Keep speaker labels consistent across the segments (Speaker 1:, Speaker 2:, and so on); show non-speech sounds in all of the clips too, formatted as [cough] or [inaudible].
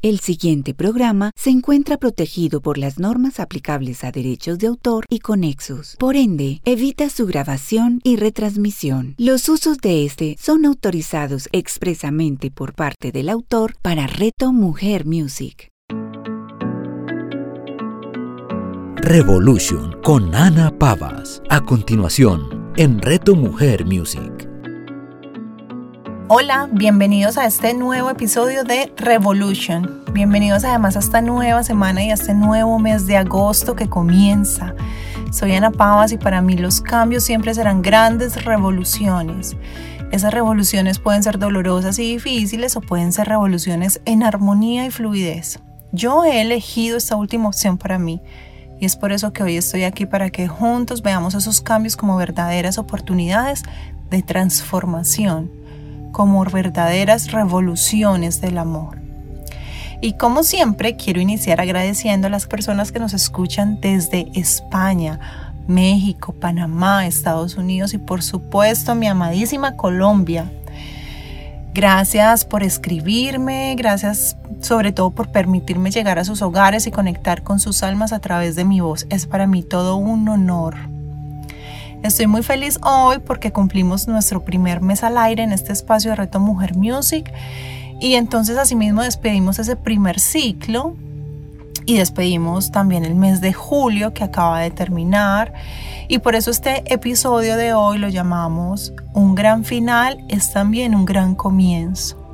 Speaker 1: El siguiente programa se encuentra protegido por las normas aplicables a derechos de autor y conexos. Por ende, evita su grabación y retransmisión. Los usos de este son autorizados expresamente por parte del autor para Reto Mujer Music.
Speaker 2: Revolution con Ana Pavas. A continuación, en Reto Mujer Music.
Speaker 3: Hola, bienvenidos a este nuevo episodio de Revolution. Bienvenidos además a esta nueva semana y a este nuevo mes de agosto que comienza. Soy Ana Pavas y para mí los cambios siempre serán grandes revoluciones. Esas revoluciones pueden ser dolorosas y difíciles o pueden ser revoluciones en armonía y fluidez. Yo he elegido esta última opción para mí y es por eso que hoy estoy aquí para que juntos veamos esos cambios como verdaderas oportunidades de transformación como verdaderas revoluciones del amor. Y como siempre, quiero iniciar agradeciendo a las personas que nos escuchan desde España, México, Panamá, Estados Unidos y por supuesto mi amadísima Colombia. Gracias por escribirme, gracias sobre todo por permitirme llegar a sus hogares y conectar con sus almas a través de mi voz. Es para mí todo un honor. Estoy muy feliz hoy porque cumplimos nuestro primer mes al aire en este espacio de Reto Mujer Music y entonces asimismo despedimos ese primer ciclo y despedimos también el mes de julio que acaba de terminar y por eso este episodio de hoy lo llamamos Un gran final es también un gran comienzo.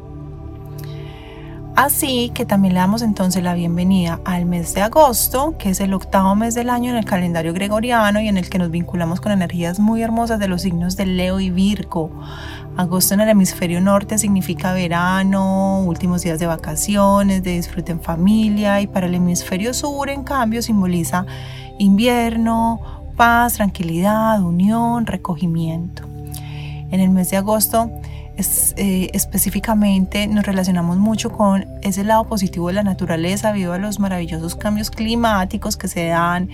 Speaker 3: Así que también le damos entonces la bienvenida al mes de agosto, que es el octavo mes del año en el calendario gregoriano y en el que nos vinculamos con energías muy hermosas de los signos de Leo y Virgo. Agosto en el hemisferio norte significa verano, últimos días de vacaciones, de disfrute en familia y para el hemisferio sur en cambio simboliza invierno, paz, tranquilidad, unión, recogimiento. En el mes de agosto eh, específicamente nos relacionamos mucho con ese lado positivo de la naturaleza, debido a los maravillosos cambios climáticos que se dan,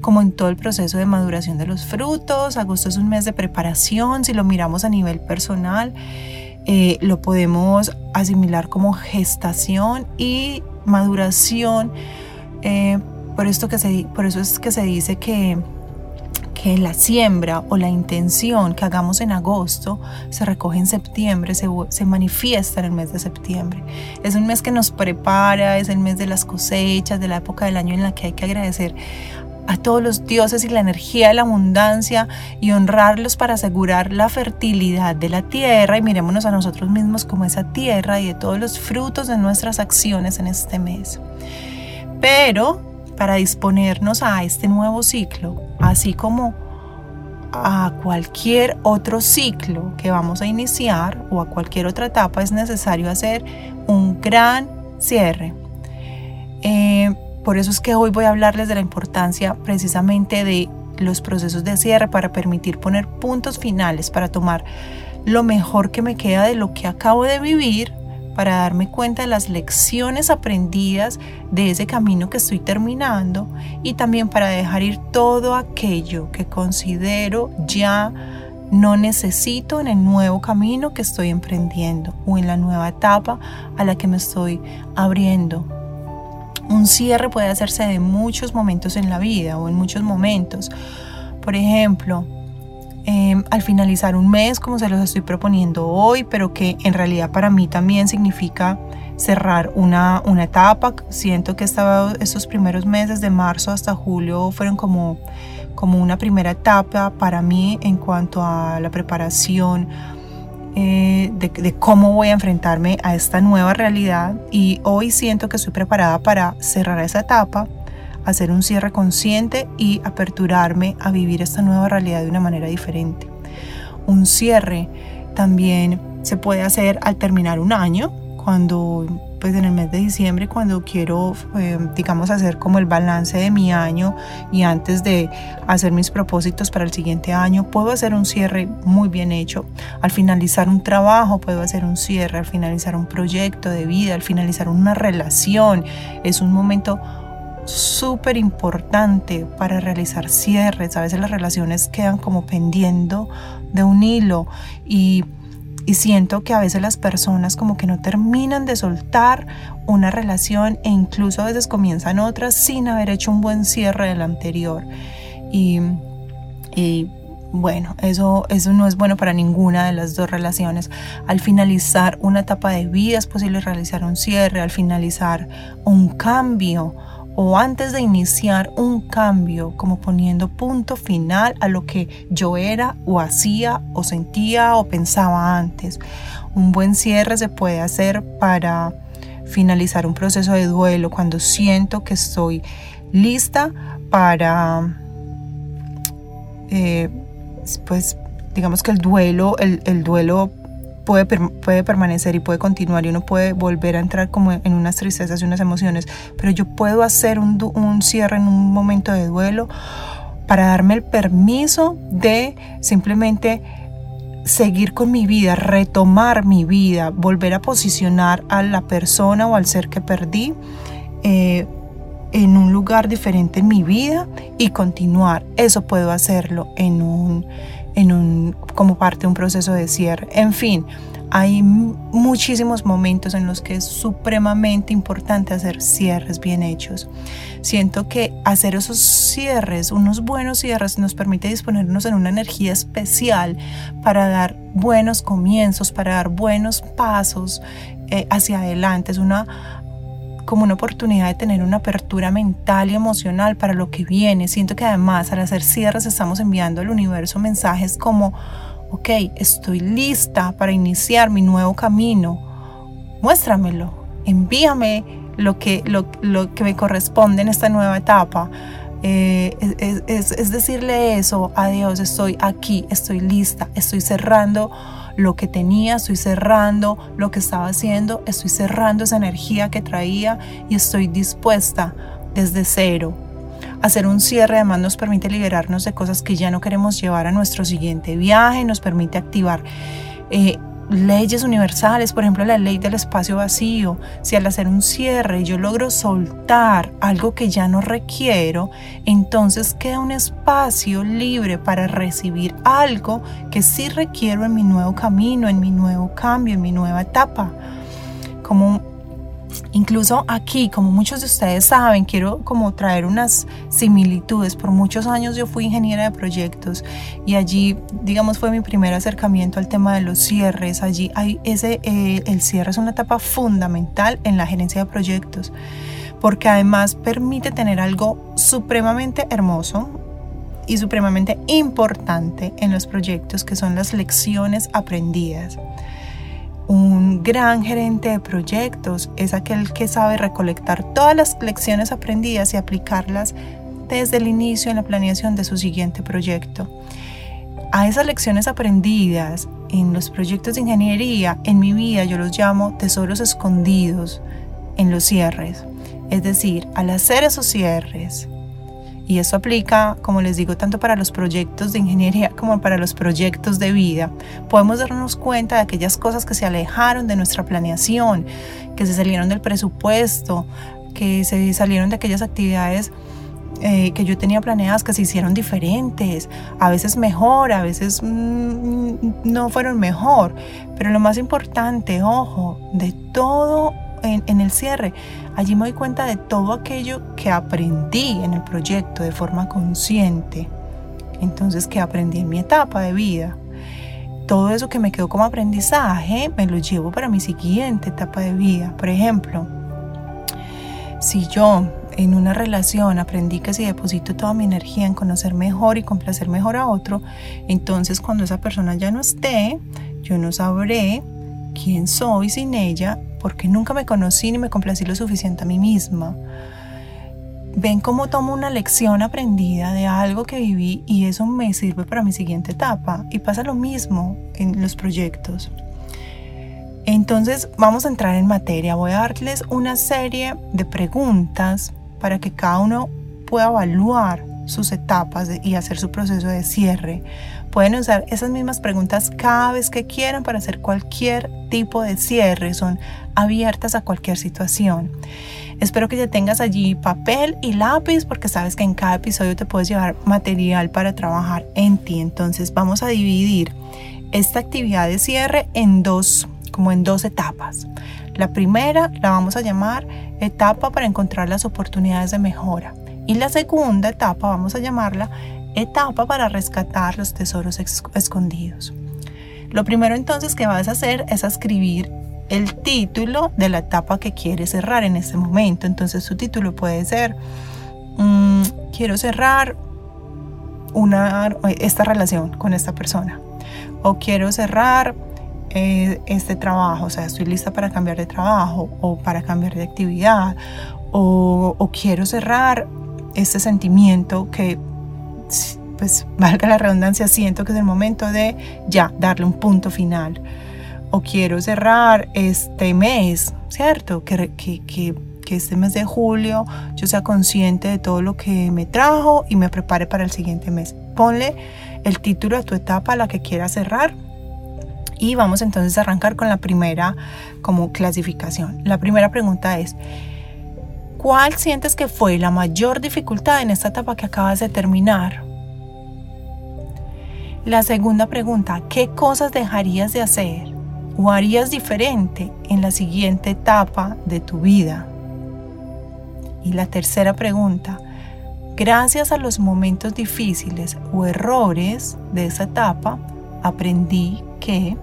Speaker 3: como en todo el proceso de maduración de los frutos. Agosto es un mes de preparación, si lo miramos a nivel personal, eh, lo podemos asimilar como gestación y maduración. Eh, por, esto que se, por eso es que se dice que que la siembra o la intención que hagamos en agosto se recoge en septiembre, se, se, manifiesta en el mes de septiembre. Es un mes que nos prepara, es el mes de las cosechas, de la época del año en la que hay que agradecer a todos los dioses y la energía de la abundancia y honrarlos para asegurar la fertilidad de la tierra y mirémonos a nosotros mismos como esa tierra y de todos los frutos de nuestras acciones en este mes. Pero para disponernos a este nuevo ciclo, así como a cualquier otro ciclo que vamos a iniciar o a cualquier otra etapa, es necesario hacer un gran cierre. Eh, por eso es que hoy voy a hablarles de la importancia precisamente de los procesos de cierre para permitir poner puntos finales, para tomar lo mejor que me queda de lo que acabo de vivir para darme cuenta de las lecciones aprendidas de ese camino que estoy terminando y también para dejar ir todo aquello que considero ya no necesito en el nuevo camino que estoy emprendiendo o en la nueva etapa a la que me estoy abriendo. Un cierre puede hacerse de muchos momentos en la vida o en muchos momentos. Por ejemplo, Em, al finalizar un mes como se los estoy proponiendo hoy, pero que en realidad para mí también significa cerrar una, una etapa. Siento que estos primeros meses de marzo hasta julio fueron como, como una primera etapa para mí en cuanto a la preparación eh, de, cómo voy a enfrentarme a esta nueva realidad y hoy siento que estoy preparada para cerrar esa etapa hacer un cierre consciente y aperturarme a vivir esta nueva realidad de una manera diferente. Un cierre también se puede hacer al terminar un año, cuando pues en el mes de diciembre cuando quiero eh, digamos hacer como el balance de mi año y antes de hacer mis propósitos para el siguiente año puedo hacer un cierre muy bien hecho al finalizar un trabajo puedo hacer un cierre al finalizar un proyecto de vida al finalizar una relación es un momento súper importante para realizar cierres. A veces las relaciones quedan como pendiendo de un hilo y y siento que a veces las personas como que no terminan de soltar una relación e incluso a veces comienzan otras sin haber hecho un buen cierre del anterior. Y, y bueno, eso, eso no es bueno para ninguna de las dos relaciones. Al finalizar una etapa de vida es posible realizar un cierre, al finalizar un cambio o antes de iniciar un cambio, como poniendo punto final a lo que yo era o hacía o sentía o pensaba antes. Un buen cierre se puede hacer para finalizar un proceso de duelo cuando siento que estoy lista para... Eh, pues digamos que el duelo, el, duelo puede, puede permanecer y puede continuar y uno puede volver a entrar como en unas tristezas y unas emociones, pero yo puedo hacer un, un cierre en un momento de duelo para darme el permiso de simplemente seguir con mi vida, retomar mi vida, volver a posicionar a la persona o al ser que perdí eh, en un lugar diferente en mi vida y continuar. Eso puedo hacerlo en un, en un, como parte de un proceso de cierre. En fin, hay muchísimos momentos en los que es supremamente importante hacer cierres bien hechos. Siento que hacer esos cierres, unos buenos cierres, nos permite disponernos en una energía especial para dar buenos comienzos, para dar buenos pasos eh, hacia adelante. Es una como una oportunidad de tener una apertura mental y emocional para lo que viene. Siento que además al hacer cierres estamos enviando al universo mensajes como, ok, estoy lista para iniciar mi nuevo camino. Muéstramelo, envíame lo que, lo, que me corresponde en esta nueva etapa. Eh, es, es decirle eso a Dios, estoy aquí, estoy lista, estoy cerrando lo que tenía, estoy cerrando lo que estaba haciendo, estoy cerrando esa energía que traía y estoy dispuesta desde cero. Hacer un cierre además nos permite liberarnos de cosas que ya no queremos llevar a nuestro siguiente viaje, nos permite activar eh, leyes universales, por ejemplo la ley del espacio vacío. Si al hacer un cierre yo logro soltar algo que ya no requiero, entonces queda un espacio libre para recibir algo que sí requiero en mi nuevo camino, en mi nuevo cambio, en mi nueva etapa. Como Incluso aquí, como muchos de ustedes saben, quiero como traer unas similitudes. Por muchos años yo fui ingeniera de proyectos y allí, digamos, fue mi primer acercamiento al tema de los cierres. Allí hay ese, eh, el cierre es una etapa fundamental en la gerencia de proyectos porque además permite tener algo supremamente hermoso y supremamente importante en los proyectos que son las lecciones aprendidas. Un gran gerente de proyectos es aquel que sabe recolectar todas las lecciones aprendidas y aplicarlas desde el inicio en la planeación de su siguiente proyecto. A esas lecciones aprendidas en los proyectos de ingeniería, en mi vida yo los llamo tesoros escondidos en los cierres. Es decir, al hacer esos cierres, y eso aplica, como les digo, tanto para los proyectos de ingeniería como para los proyectos de vida. Podemos darnos cuenta de aquellas cosas que se alejaron de nuestra planeación, que se salieron del presupuesto, que se salieron de aquellas actividades eh, que yo tenía planeadas que se hicieron diferentes, a veces mejor, a veces mm, no fueron mejor. Pero lo más importante, ojo, de todo en, el cierre, allí me doy cuenta de todo aquello que aprendí en el proyecto de forma consciente. Entonces, que aprendí en mi etapa de vida. Todo eso que me quedó como aprendizaje, me lo llevo para mi siguiente etapa de vida. Por ejemplo, si yo en una relación aprendí que si deposito toda mi energía en conocer mejor y complacer mejor a otro, entonces cuando esa persona ya no esté, yo no sabré quién soy sin ella porque nunca me conocí ni me complací lo suficiente a mí misma. Ven cómo tomo una lección aprendida de algo que viví y eso me sirve para mi siguiente etapa. Y pasa lo mismo en los proyectos. Entonces vamos a entrar en materia. Voy a darles una serie de preguntas para que cada uno pueda evaluar sus etapas y hacer su proceso de cierre. Pueden usar esas mismas preguntas cada vez que quieran para hacer cualquier tipo de cierre. Son abiertas a cualquier situación. Espero que ya tengas allí papel y lápiz porque sabes que en cada episodio te puedes llevar material para trabajar en ti. Entonces vamos a dividir esta actividad de cierre en dos, como en dos etapas. La primera la vamos a llamar etapa para encontrar las oportunidades de mejora. Y la segunda etapa vamos a llamarla etapa para rescatar los tesoros escondidos. Lo primero entonces que vas a hacer es escribir el título de la etapa que quieres cerrar en este momento. Entonces su título puede ser, mm, quiero cerrar una, esta relación con esta persona. O quiero cerrar eh, este trabajo, o sea, estoy lista para cambiar de trabajo o para cambiar de actividad. O quiero cerrar este sentimiento que, pues, [laughs] valga la redundancia, siento que es el momento de ya darle un punto final o quiero cerrar este mes, ¿cierto? Que, que, que, que, este mes de julio yo sea consciente de todo lo que me trajo y me prepare para el siguiente mes. Ponle el título a tu etapa a la que quieras cerrar. Y vamos entonces a arrancar con la primera como clasificación. La primera pregunta es, ¿cuál sientes que fue la mayor dificultad en esta etapa que acabas de terminar? La segunda pregunta, ¿qué cosas dejarías de hacer? o harías diferente en la siguiente etapa de tu vida? Y la tercera pregunta, gracias a los momentos difíciles o errores de esa etapa, aprendí que...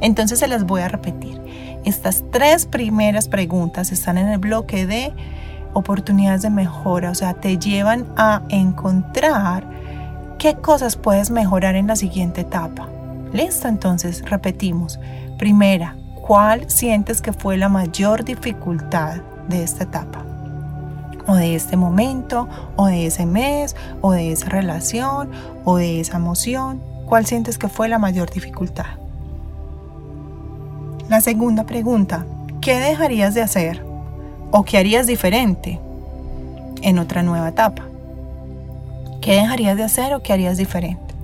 Speaker 3: Entonces se las voy a repetir. Estas tres primeras preguntas están en el bloque de oportunidades de mejora, o sea, te llevan a encontrar qué cosas puedes mejorar en la siguiente etapa. Listo, entonces repetimos. Primera, ¿cuál sientes que fue la mayor dificultad de esta etapa? O de este momento, o de ese mes, o de esa relación, o de esa emoción. ¿Cuál sientes que fue la mayor dificultad? Segunda pregunta, ¿qué dejarías de hacer? ¿O qué harías diferente en otra nueva etapa? ¿Qué dejarías de hacer o qué harías diferente?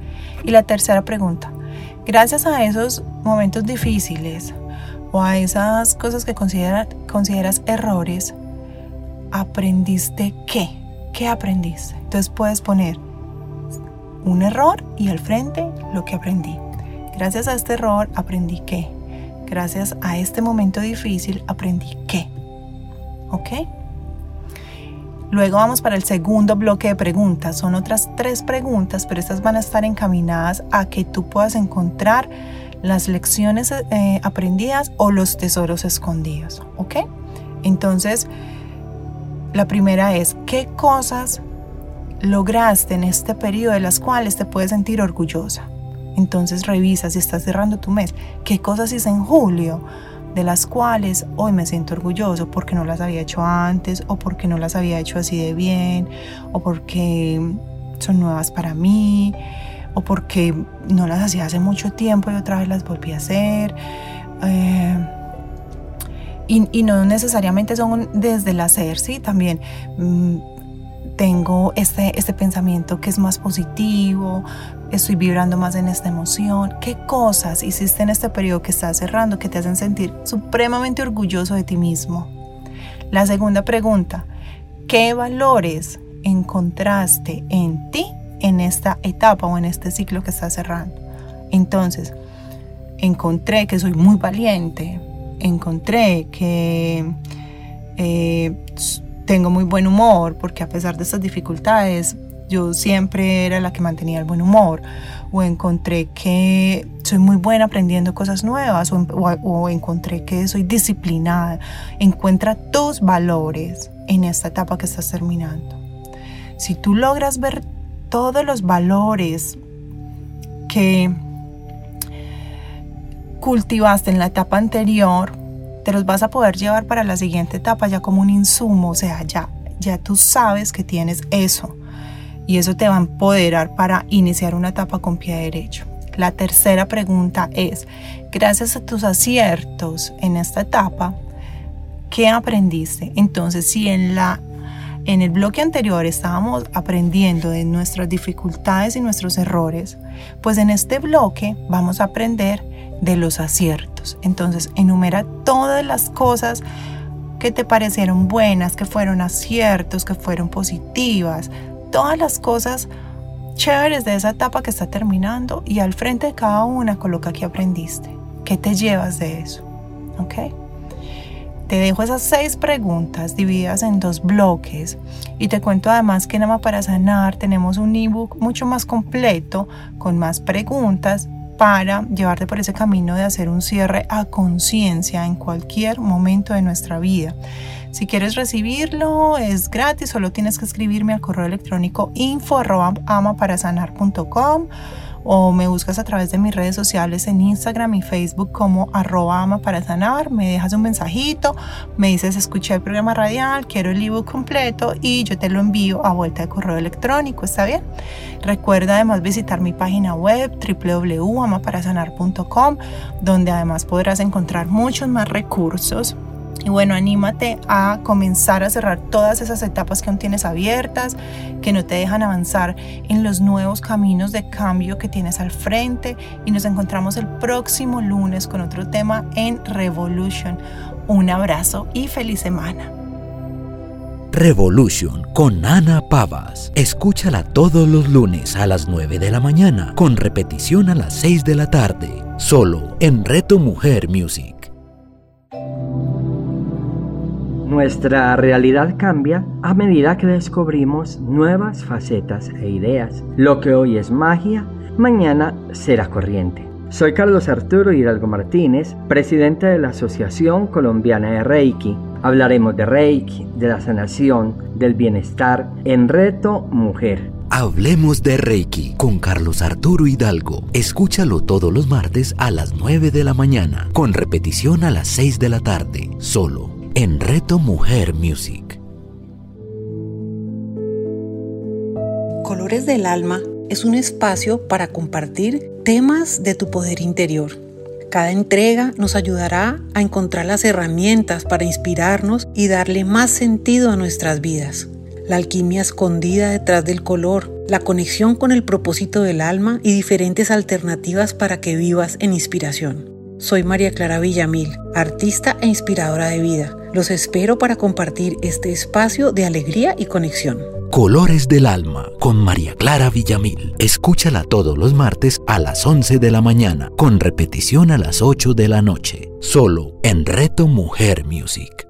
Speaker 3: Y la tercera pregunta, Gracias a esos momentos difíciles o a esas cosas que consideras errores, ¿aprendiste qué? ¿Qué aprendiste? Entonces puedes poner un error y al frente lo que aprendí. Gracias a este error aprendí qué. Gracias a este momento difícil aprendí qué. ¿Ok? Luego vamos para el segundo bloque de preguntas. Son otras tres preguntas, pero estas van a estar encaminadas a que tú puedas encontrar las lecciones eh, aprendidas o los tesoros escondidos. ¿Ok? Entonces, la primera es, ¿qué cosas lograste en este periodo de las cuales te puedes sentir orgullosa? Entonces revisa si estás cerrando tu mes, ¿qué cosas hice en julio? de las cuales hoy me siento orgulloso porque no las había hecho antes o porque no las había hecho así de bien o porque son nuevas para mí o porque no las hacía hace mucho tiempo y otra vez las volví a hacer. Eh, y, no necesariamente son desde el hacer, sí, también mm, tengo este, este pensamiento que es más positivo, estoy vibrando más en esta emoción, qué cosas hiciste en este periodo que estás cerrando que te hacen sentir supremamente orgulloso de ti mismo. La segunda pregunta, ¿qué valores encontraste en ti en esta etapa o en este ciclo que estás cerrando? Entonces, encontré que soy muy valiente, encontré que eh, tengo muy buen humor, porque a pesar de estas dificultades yo siempre era la que mantenía el buen humor o encontré que soy muy buena aprendiendo cosas nuevas o, encontré que soy disciplinada. Encuentra tus valores en esta etapa que estás terminando. Si tú logras ver todos los valores que cultivaste en la etapa anterior, te los vas a poder llevar para la siguiente etapa ya como un insumo, o sea, ya, ya tú sabes que tienes eso y eso te va a empoderar para iniciar una etapa con pie derecho. La tercera pregunta es, gracias a tus aciertos en esta etapa, ¿qué aprendiste? Entonces, si en la en el bloque anterior estábamos aprendiendo de nuestras dificultades y nuestros errores, pues en este bloque vamos a aprender de los aciertos. Entonces, enumera todas las cosas que te parecieron buenas, que fueron aciertos, que fueron positivas, todas las cosas chéveres de esa etapa que está terminando y al frente de cada una coloca que aprendiste. ¿Qué te llevas de eso? ¿Ok? Te dejo esas seis preguntas divididas en dos bloques y te cuento además que en Ama para Sanar tenemos un ebook mucho más completo con más preguntas para llevarte por ese camino de hacer un cierre a conciencia en cualquier momento de nuestra vida. Si quieres recibirlo, es gratis, solo tienes que escribirme al correo electrónico info o me buscas a través de mis redes sociales en Instagram y Facebook como arroba ama para sanar, me dejas un mensajito, me dices escuché el programa radial, quiero el ebook completo y yo te lo envío a vuelta de correo electrónico, ¿está bien? Recuerda además visitar mi página web www.amaparasanar.com donde además podrás encontrar muchos más recursos y bueno, anímate a comenzar a cerrar todas esas etapas que aún tienes abiertas, que no te dejan avanzar en los nuevos caminos de cambio que tienes al frente. Y nos encontramos el próximo lunes con otro tema en Revolution. Un abrazo y feliz semana.
Speaker 2: Revolution con Ana Pavas. Escúchala todos los lunes a las 9 de la mañana, con repetición a las 6 de la tarde, solo en Reto Mujer Music.
Speaker 4: Nuestra realidad cambia a medida que descubrimos nuevas facetas e ideas. Lo que hoy es magia, mañana será corriente. Soy Carlos Arturo Hidalgo Martínez, presidente de la Asociación Colombiana de Reiki. Hablaremos de Reiki, de la sanación, del bienestar en Reto Mujer.
Speaker 2: Hablemos de Reiki con Carlos Arturo Hidalgo. Escúchalo todos los martes a las 9 de la mañana, con repetición a las 6 de la tarde, solo en Reto Mujer Music.
Speaker 5: Colores del Alma es un espacio para compartir temas de tu poder interior. Cada entrega nos ayudará a encontrar las herramientas para inspirarnos y darle más sentido a nuestras vidas. La alquimia escondida detrás del color, la conexión con el propósito del alma y diferentes alternativas para que vivas en inspiración. Soy María Clara Villamil, artista e inspiradora de vida. Los espero para compartir este espacio de alegría y conexión.
Speaker 2: Colores del Alma con María Clara Villamil. Escúchala todos los martes a las 11 de la mañana, con repetición a las 8 de la noche, solo en Reto Mujer Music.